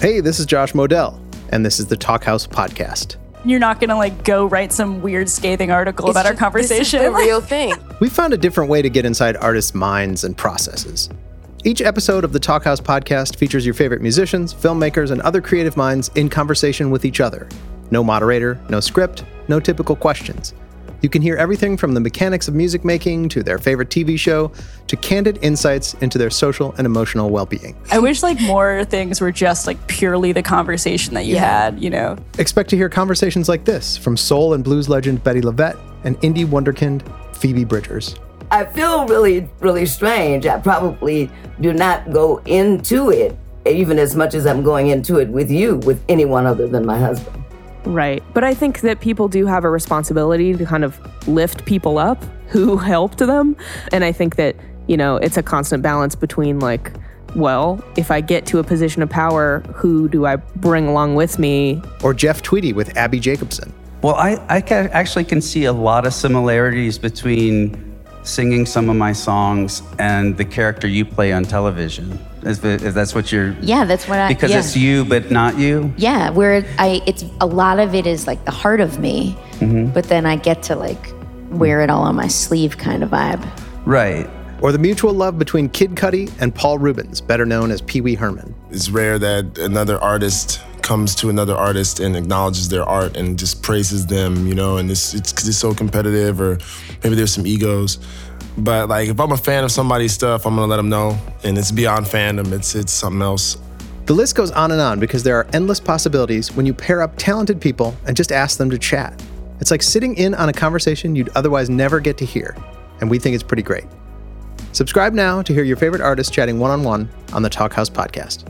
Hey, this is Josh Modell, and this is the Talkhouse Podcast. You're not gonna like go write some weird scathing article about our This is conversation. the real thing. We found a different way to get inside artists' minds and processes. Each episode of the Talkhouse Podcast features your favorite musicians, filmmakers, and other creative minds in conversation with each other. No moderator, no script, no typical questions. You can hear everything from the mechanics of music making to their favorite TV show to candid insights into their social and emotional well being. I wish like more things were just like purely the conversation that you Yeah. had, you know. Expect to hear conversations like this from soul and blues legend Bettye LaVette and indie wonderkind Phoebe Bridgers. I feel really, really strange. I probably do not go into it even as much as I'm going into it with you, with anyone other than my husband. Right. But I think that people do have a responsibility to kind of lift people up who helped them. And I think that, you know, it's a constant balance between like, well, if I get to a position of power, who do I bring along with me? Or Jeff Tweedy with Abbi Jacobson. Well, I, I ca- actually can see a lot of similarities between singing some of my songs and the character you play on television. If, if that's what you're. Yeah, that's what I. Because yeah. it's you, but not you. Yeah, where I, it's a lot of it is like the heart of me, Mm-hmm. but then I get to like wear it all on my sleeve kind of vibe. Right. Or the mutual love between Kid Cudi and Paul Reubens, better known as Pee Wee Herman. It's rare that another artist comes to another artist and acknowledges their art and just praises them, you know, and it's it's because it's so competitive or maybe there's some egos. But like if I'm a fan of somebody's stuff, I'm gonna let them know, and it's beyond fandom. It's it's something else. The list goes on and on because there are endless possibilities when you pair up talented people and just ask them to chat. It's like sitting in on a conversation you'd otherwise never get to hear, and we think it's pretty great. Subscribe now to hear your favorite artists chatting one on one on the Talkhouse Podcast.